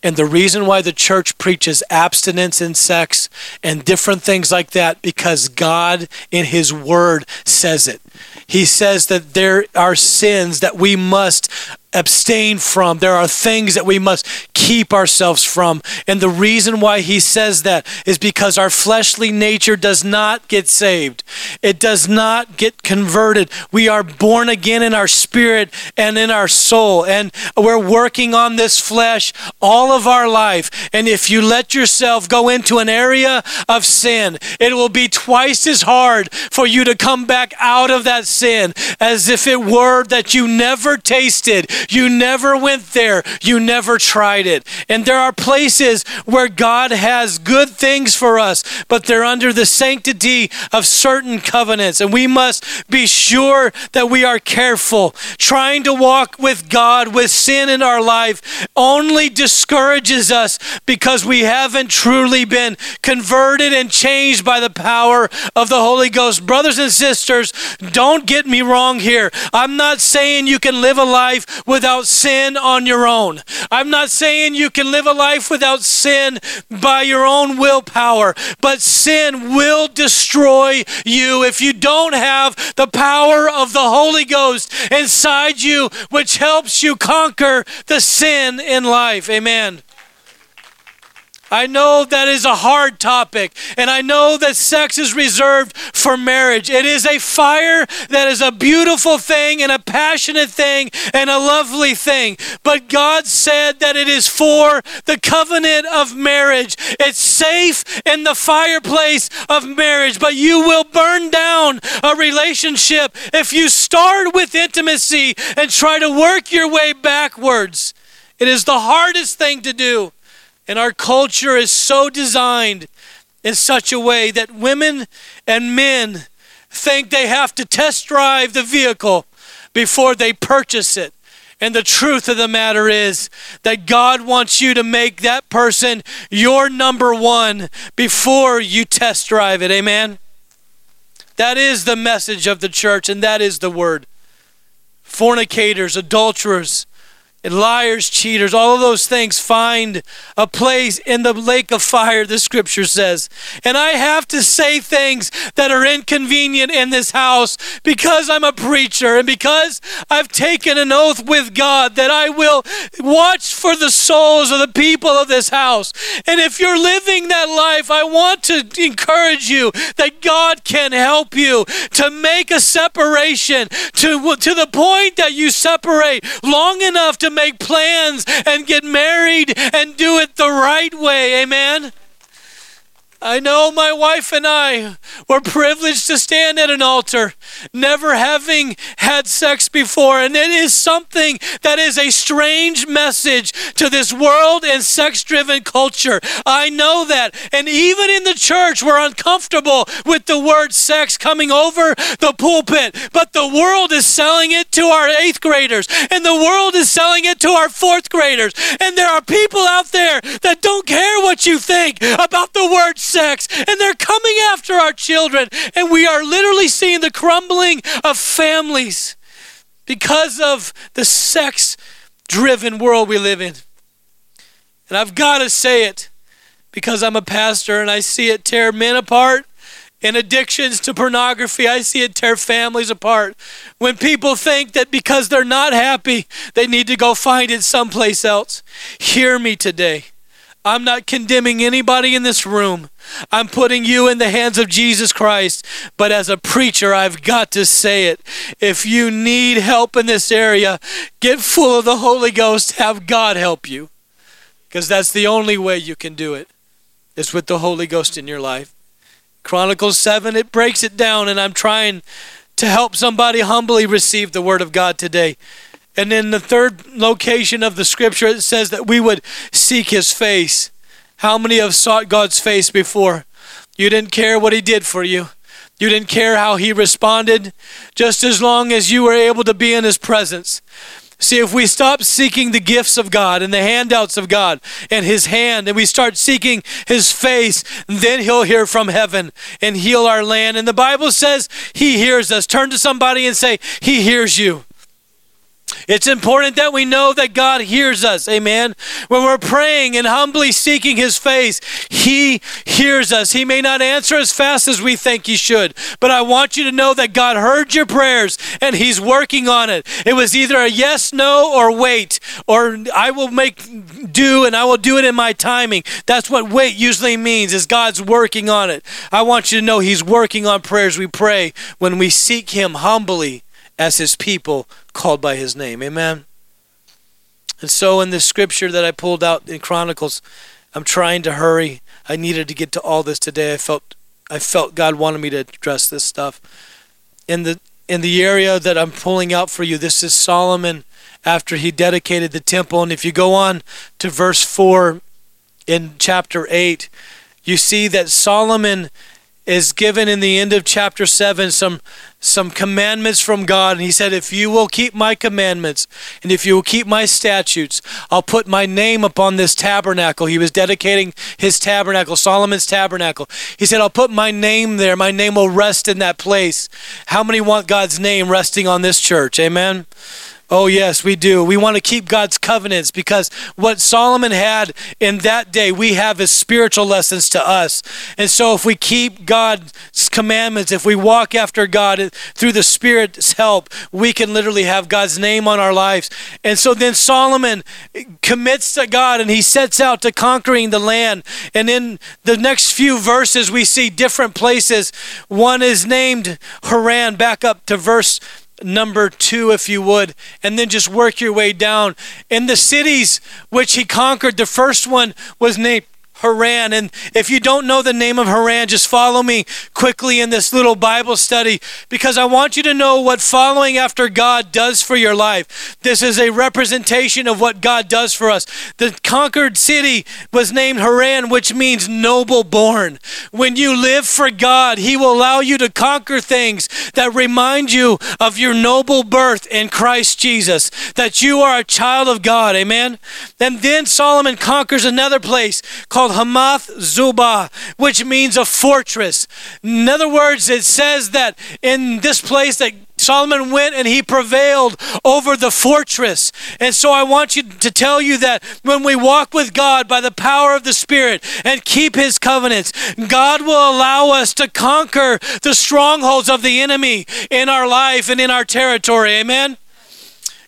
And the reason why the church preaches abstinence in sex and different things like that, because God in His Word says it. He says that there are sins that we must abstain from. There are things that we must keep ourselves from. And the reason why he says that is because our fleshly nature does not get saved, it does not get converted. We are born again in our spirit and in our soul. And we're working on this flesh all of our life. And if you let yourself go into an area of sin, it will be twice as hard for you to come back out of that sin as if it were that you never tasted you never went there. You never tried it. And there are places where God has good things for us, but they're under the sanctity of certain covenants. And we must be sure that we are careful. Trying to walk with God with sin in our life only discourages us because we haven't truly been converted and changed by the power of the Holy Ghost. Brothers and sisters, don't get me wrong here. I'm not saying you can live a life without sin on your own. I'm not saying you can live a life without sin by your own willpower, but sin will destroy you if you don't have the power of the Holy Ghost inside you, which helps you conquer the sin in life. Amen. I know that is a hard topic, and I know that sex is reserved for marriage. It is a fire that is a beautiful thing and a passionate thing and a lovely thing. But God said that it is for the covenant of marriage. It's safe in the fireplace of marriage, but you will burn down a relationship if you start with intimacy and try to work your way backwards. It is the hardest thing to do. And our culture is so designed in such a way that women and men think they have to test drive the vehicle before they purchase it. And the truth of the matter is that God wants you to make that person your number one before you test drive it. Amen? That is the message of the church, and that is the word. Fornicators, adulterers, liars, cheaters, all of those things find a place in the lake of fire, the scripture says. And I have to say things that are inconvenient in this house because I'm a preacher and because I've taken an oath with God that I will watch for the souls of the people of this house. And if you're living that life, I want to encourage you that God can help you to make a separation to, to the point that you separate long enough to make plans and get married and do it the right way. Amen. I know my wife and I were privileged to stand at an altar, never having had sex before. And it is something that is a strange message to this world and sex driven culture. I know that. And even in the church, we're uncomfortable with the word sex coming over the pulpit. But the world is selling it to our eighth graders, and the world is selling it to our fourth graders. And there are people out there that don't care what you think about the word sex, and they're coming after our children. And we are literally seeing the crumbling of families because of the sex driven world we live in. And I've got to say it because I'm a pastor and I see it tear men apart and addictions to pornography. I see it tear families apart. When people think that because they're not happy, they need to go find it someplace else. Hear me today. I'm not condemning anybody in this room. I'm putting you in the hands of Jesus Christ. But as a preacher, I've got to say it. If you need help in this area, get full of the Holy Ghost. Have God help you. Because that's the only way you can do it, is with the Holy Ghost in your life. Chronicles 7, it breaks it down, and I'm trying to help somebody humbly receive the Word of God today. And in the third location of the scripture, it says that we would seek his face. How many have sought God's face before? You didn't care what he did for you. You didn't care how he responded, just as long as you were able to be in his presence. See, if we stop seeking the gifts of God and the handouts of God and His hand, and we start seeking His face, then He'll hear from heaven and heal our land. And the Bible says He hears us. Turn to somebody and say, He hears you. It's important that we know that God hears us. Amen. When we're praying and humbly seeking His face, He hears us. He may not answer as fast as we think He should, but I want you to know that God heard your prayers and He's working on it. It was either a yes, no, or wait, or I will make do and I will do it in my timing. That's what wait usually means, is God's working on it. I want you to know He's working on prayers we pray when we seek Him humbly as his people called by his name. Amen. And so in the scripture that I pulled out in Chronicles, I'm trying to hurry. I needed to get to all this today. I felt I felt God wanted me to address this stuff. In the in the area that I'm pulling out for you, this is Solomon after he dedicated the temple. And if you go on to verse 4 in chapter 8, you see that Solomon is given in the end of chapter 7 some some commandments from God. And he said if you will keep my commandments and if you will keep my statutes I'll put my name upon this tabernacle. He was dedicating his tabernacle Solomon's tabernacle. He said I'll put my name there. My name will rest in that place. How many want God's name resting on this church? Amen Oh, yes, we do. We want to keep God's covenants because what Solomon had in that day, we have as spiritual lessons to us. And so, if we keep God's commandments, if we walk after God through the Spirit's help, we can literally have God's name on our lives. And so, then Solomon commits to God and he sets out to conquering the land. And in the next few verses, we see different places. One is named Haran, back up to verse number two, if you would, and then just work your way down. In the cities which he conquered, the first one was named Haran. And if you don't know the name of Haran, just follow me quickly in this little Bible study because I want you to know what following after God does for your life. This is a representation of what God does for us. The conquered city was named Haran, which means noble born. When you live for God, He will allow you to conquer things that remind you of your noble birth in Christ Jesus, that you are a child of God. Amen. And then Solomon conquers another place called called Hamath Zobah, which means a fortress. In other words, it says that in this place that Solomon went and he prevailed over the fortress. And so I want you to tell you that when we walk with God by the power of the Spirit and keep his covenants, God will allow us to conquer the strongholds of the enemy in our life and in our territory. Amen.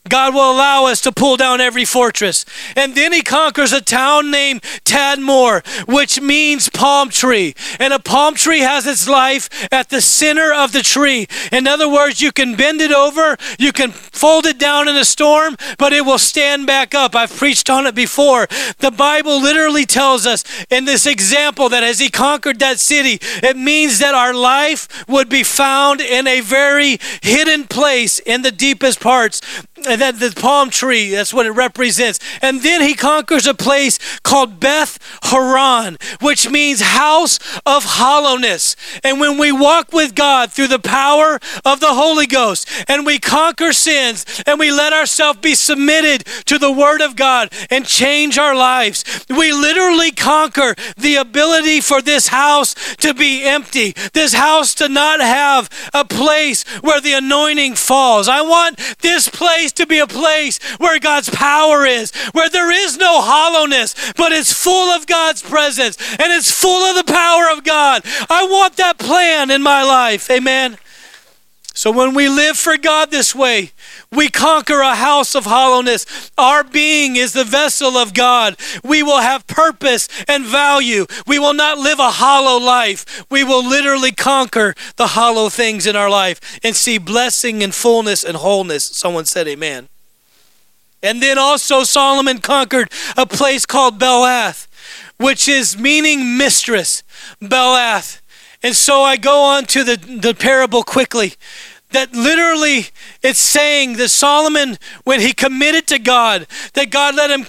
God will allow us to pull down every fortress. And then he conquers a town named Tadmor, which means palm tree. And a palm tree has its life at the center of the tree. In other words, you can bend it over, you can fold it down in a storm, but it will stand back up. I've preached on it before. The Bible literally tells us in this example that as he conquered that city, it means that our life would be found in a very hidden place in the deepest parts and that the palm tree that's what it represents. And then he conquers a place called Beth Horon which means house of hollowness. And when we walk with god through the power of the holy ghost and we conquer sins and we let ourselves be submitted to the word of god and change our lives we literally conquer the ability for this house to be empty this house to not have a place where the anointing falls. I want this place to be a place where God's power is, where there is no hollowness, but it's full of God's presence and it's full of the power of God. I want that plan in my life. Amen. So when we live for God this way, we conquer a house of hollowness. Our being is the vessel of God. We will have purpose and value. We will not live a hollow life. We will literally conquer the hollow things in our life and see blessing and fullness and wholeness. Someone said, Amen. And then also, Solomon conquered a place called Baalath, which is meaning mistress. Baalath. And so I go on to the, the parable quickly that literally it's saying that Solomon, when he committed to God, that God let him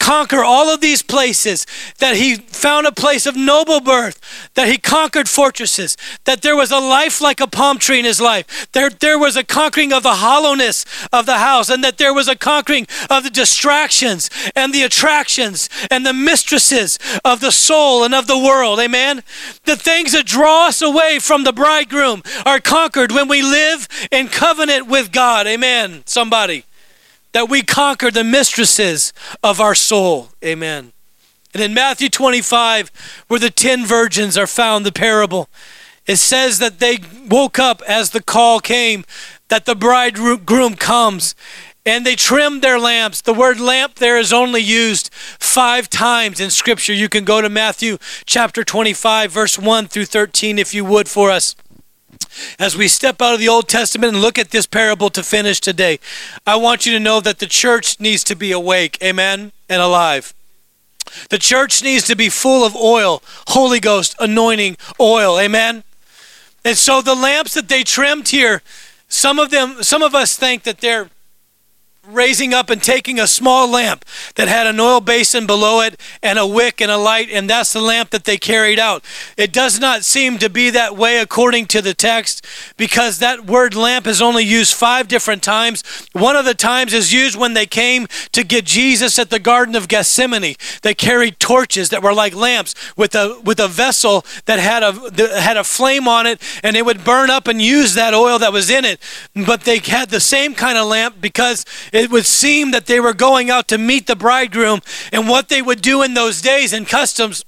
conquer all of these places, that he found a place of noble birth, that he conquered fortresses, that there was a life like a palm tree in his life, there, there was a conquering of the hollowness of the house, and that there was a conquering of the distractions and the attractions and the mistresses of the soul and of the world. Amen. The things that draw us away from the bridegroom are conquered when we live in covenant with God. Amen. Somebody that we conquer the mistresses of our soul. Amen. And in Matthew 25, where the 10 virgins are found, the parable, it says that they woke up as the call came, that the bridegroom comes, and they trimmed their lamps. The word lamp there is only used five times in Scripture. You can go to Matthew chapter 25, verse 1 through 13, if you would, for us. As we step out of the Old Testament and look at this parable to finish today, I want you to know that the church needs to be awake, amen, and alive. The church needs to be full of oil, Holy Ghost anointing oil, amen. And so the lamps that they trimmed here, some of them, some of us think that they're raising up and taking a small lamp that had an oil basin below it and a wick and a light, and that's the lamp that they carried out. It does not seem to be that way according to the text because that word lamp is only used five different times. One of the times is used when they came to get Jesus at the Garden of Gethsemane. They carried torches that were like lamps with a with a vessel that had a that had a flame on it, and it would burn up and use that oil that was in it. But they had the same kind of lamp because it would seem that they were going out to meet the bridegroom, and what they would do in those days and customs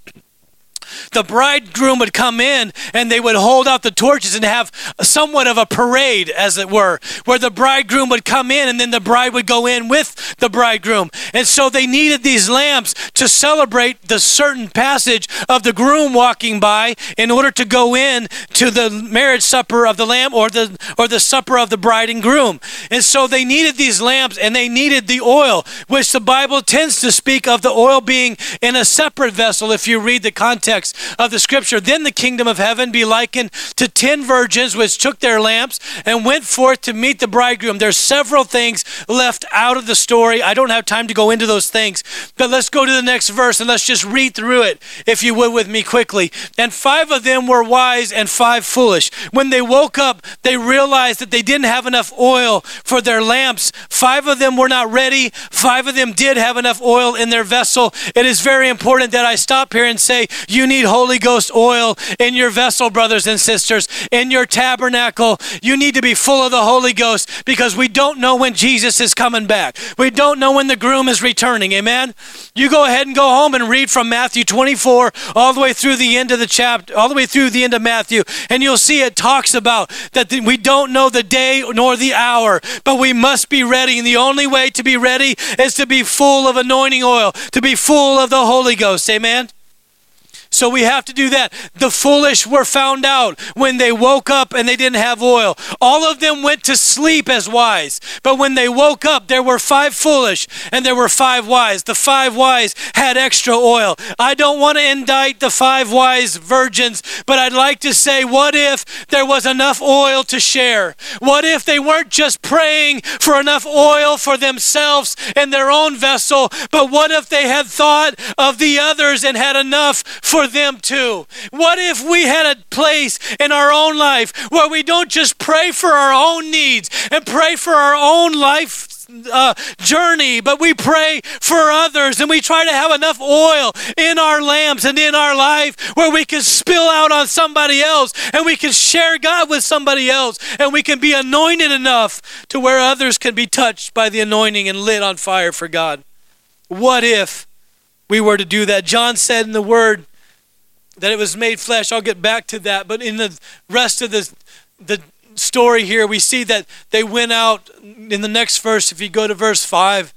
the bridegroom would come in and they would hold out the torches and have somewhat of a parade, as it were, where the bridegroom would come in and then the bride would go in with the bridegroom. And so they needed these lamps to celebrate the certain passage of the groom walking by in order to go in to the marriage supper of the lamb or the or the supper of the bride and groom. And so they needed these lamps and they needed the oil, which the Bible tends to speak of the oil being in a separate vessel if you read the context context of the scripture. Then the kingdom of heaven be likened to ten virgins which took their lamps and went forth to meet the bridegroom. There's several things left out of the story. I don't have time to go into those things, but let's go to the next verse and let's just read through it, if you would, with me quickly. And five of them were wise and five foolish. When they woke up, they realized that they didn't have enough oil for their lamps. Five of them were not ready. Five of them did have enough oil in their vessel. It is very important that I stop here and say, you You need Holy Ghost oil in your vessel, brothers and sisters, in your tabernacle. You need to be full of the Holy Ghost because we don't know when Jesus is coming back. We don't know when the groom is returning. Amen. You go ahead and go home and read from Matthew 24 all the way through the end of the chapter, all the way through the end of Matthew, and you'll see it talks about that we don't know the day nor the hour, but we must be ready. And the only way to be ready is to be full of anointing oil, to be full of the Holy Ghost. Amen. So we have to do that. The foolish were found out when they woke up and they didn't have oil. All of them went to sleep as wise. But when they woke up, there were five foolish and there were five wise. The five wise had extra oil. I don't want to indict the five wise virgins, but I'd like to say, what if there was enough oil to share? What if they weren't just praying for enough oil for themselves in their own vessel, but what if they had thought of the others and had enough for for them too? What if we had a place in our own life where we don't just pray for our own needs and pray for our own life uh, journey, but we pray for others and we try to have enough oil in our lamps and in our life where we can spill out on somebody else and we can share God with somebody else and we can be anointed enough to where others can be touched by the anointing and lit on fire for God. What if we were to do that? John said in the Word, that it was made flesh. I'll get back to that. But in the rest of the, the story here, we see that they went out in the next verse. If you go to verse 5,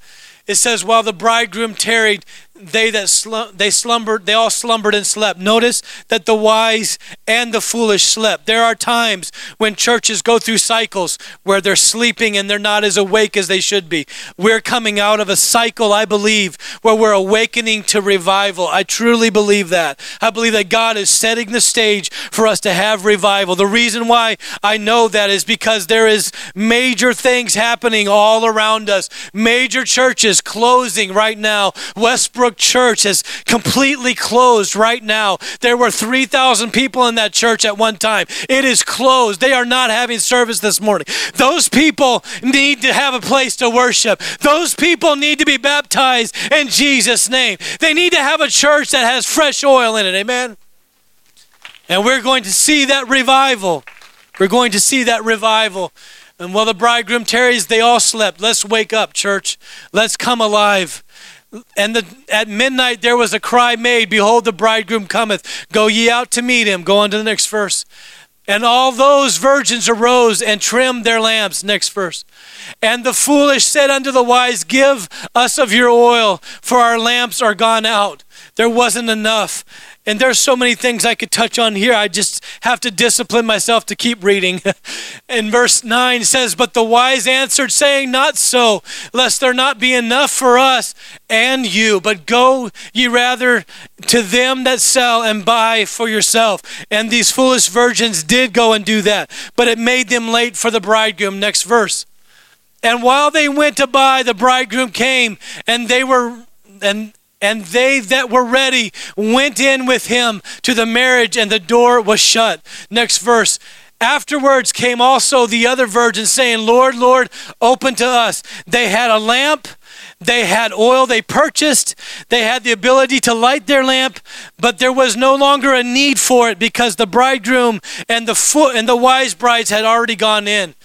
it says, While the bridegroom tarried, they that slum- they slumbered they all slumbered and slept. Notice that the wise and the foolish slept. There are times when churches go through cycles where they're sleeping and they're not as awake as they should be. We're coming out of a cycle i believe where we're awakening to revival. I truly believe that. I believe that god is setting the stage for us to have revival. The reason why i know that is because there is major things happening all around us. Major churches closing right now. Westbrook Church is completely closed right now. There were 3,000 people in that church at one time. It is closed. They are not having service this morning. Those people need to have a place to worship. Those people need to be baptized in Jesus' name. They need to have a church that has fresh oil in it. Amen. And we're going to see that revival. We're going to see that revival. And while the bridegroom tarries, they all slept. Let's wake up, church. Let's come alive. And the, at midnight there was a cry made, Behold, the bridegroom cometh. Go ye out to meet him. Go on to the next verse. And all those virgins arose and trimmed their lamps. Next verse. And the foolish said unto the wise, Give us of your oil, for our lamps are gone out. There wasn't enough. And there's so many things I could touch on here. I just have to discipline myself to keep reading. and verse 9 says, But the wise answered, saying, Not so, lest there not be enough for us and you, but go ye rather to them that sell and buy for yourself. And these foolish virgins did go and do that, but it made them late for the bridegroom. Next verse. And while they went to buy, the bridegroom came, and they were and and they that were ready went in with him to the marriage, and the door was shut. Next verse. Afterwards came also the other virgins, saying, Lord, Lord, open to us. They had a lamp, they had oil they purchased, they had the ability to light their lamp, but there was no longer a need for it because the bridegroom and the foot and the wise brides had already gone in.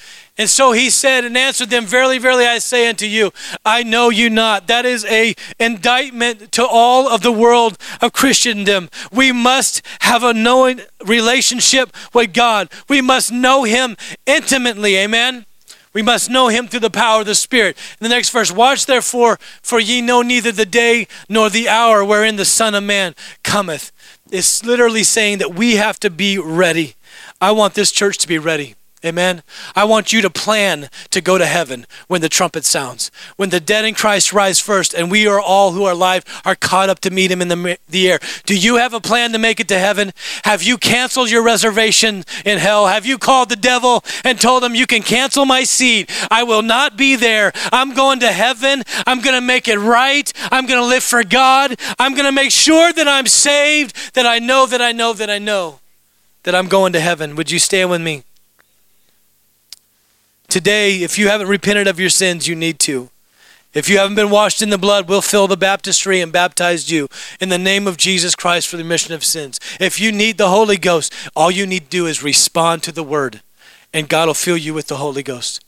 And so he said and answered them, Verily, verily, I say unto you, I know you not. That is a indictment to all of the world of Christendom. We must have a knowing relationship with God. We must know him intimately. Amen. We must know him through the power of the Spirit. In the next verse, watch therefore, for ye know neither the day nor the hour wherein the Son of Man cometh. It's literally saying that we have to be ready. I want this church to be ready. Amen. I want you to plan to go to heaven when the trumpet sounds. When the dead in Christ rise first and we are all who are alive are caught up to meet him in the, the air. Do you have a plan to make it to heaven? Have you canceled your reservation in hell? Have you called the devil and told him you can cancel my seat? I will not be there. I'm going to heaven. I'm going to make it right. I'm going to live for God. I'm going to make sure that I'm saved, that I know that I know that I know that I'm going to heaven. Would you stand with me? Today, if you haven't repented of your sins, you need to. If you haven't been washed in the blood, we'll fill the baptistry and baptize you in the name of Jesus Christ for the remission of sins. If you need the Holy Ghost, all you need to do is respond to the word, and God will fill you with the Holy Ghost.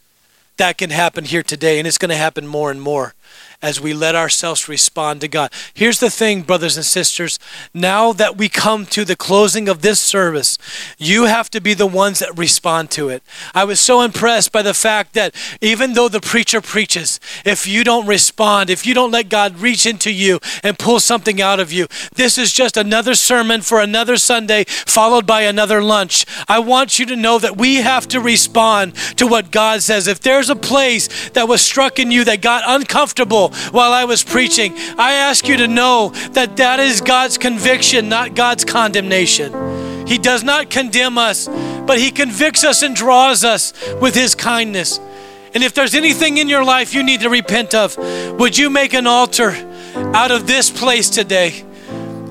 That can happen here today, and it's going to happen more and more as we let ourselves respond to God. Here's the thing, brothers and sisters. Now that we come to the closing of this service, you have to be the ones that respond to it. I was so impressed by the fact that even though the preacher preaches, if you don't respond, if you don't let God reach into you and pull something out of you, this is just another sermon for another Sunday, followed by another lunch. I want you to know that we have to respond to what God says. If there's a place that was struck in you that got uncomfortable, while I was preaching. I ask you to know that that is God's conviction, not God's condemnation. He does not condemn us, but He convicts us and draws us with His kindness. And if there's anything in your life you need to repent of, would you make an altar out of this place today?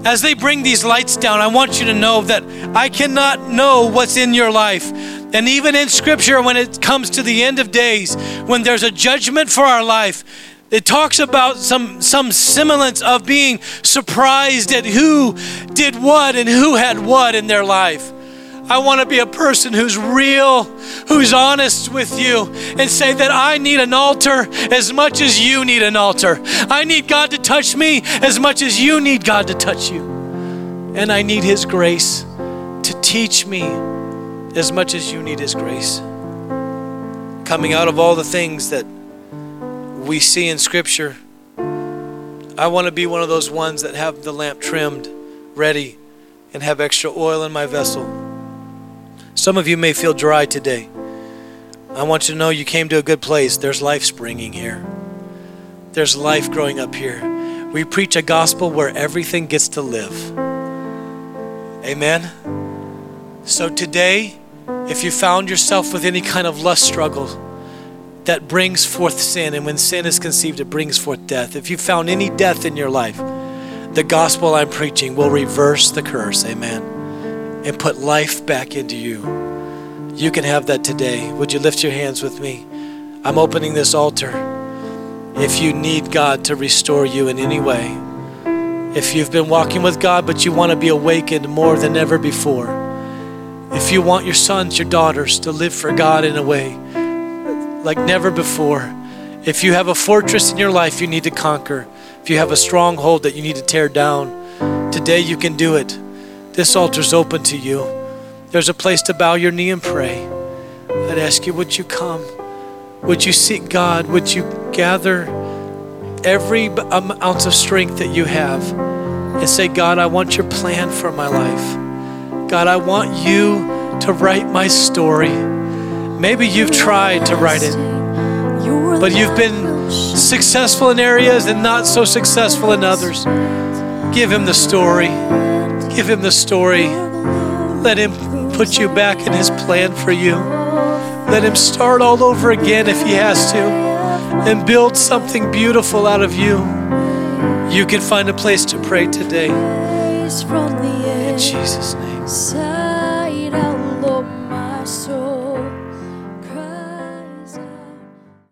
As they bring these lights down, I want you to know that I cannot know what's in your life. And even in Scripture, when it comes to the end of days, when there's a judgment for our life, it talks about some some semblance of being surprised at who did what and who had what in their life. I want to be a person who's real, who's honest with you, and say that I need an altar as much as you need an altar. I need God to touch me as much as you need God to touch you. And I need His grace to teach me as much as you need His grace. Coming out of all the things that we see in Scripture. I want to be one of those ones that have the lamp trimmed, ready, and have extra oil in my vessel. Some of you may feel dry today. I want you to know you came to a good place. There's life springing here, there's life growing up here. We preach a gospel where everything gets to live. Amen. So today, if you found yourself with any kind of lust struggle, that brings forth sin. And when sin is conceived, it brings forth death. If you found any death in your life, the gospel I'm preaching will reverse the curse. Amen. And put life back into you. You can have that today. Would you lift your hands with me? I'm opening this altar. If you need God to restore you in any way, if you've been walking with God but you want to be awakened more than ever before, if you want your sons, your daughters to live for God in a way, like never before. If you have a fortress in your life you need to conquer, if you have a stronghold that you need to tear down, today you can do it. This altar's open to you. There's a place to bow your knee and pray. I'd ask you, would you come? Would you seek God? Would you gather every um, ounce of strength that you have and say, God, I want your plan for my life. God, I want you to write my story. Maybe you've tried to write it, but you've been successful in areas and not so successful in others. Give him the story. Give him the story. Let him put you back in his plan for you. Let him start all over again if he has to and build something beautiful out of you. You can find a place to pray today. In Jesus' name.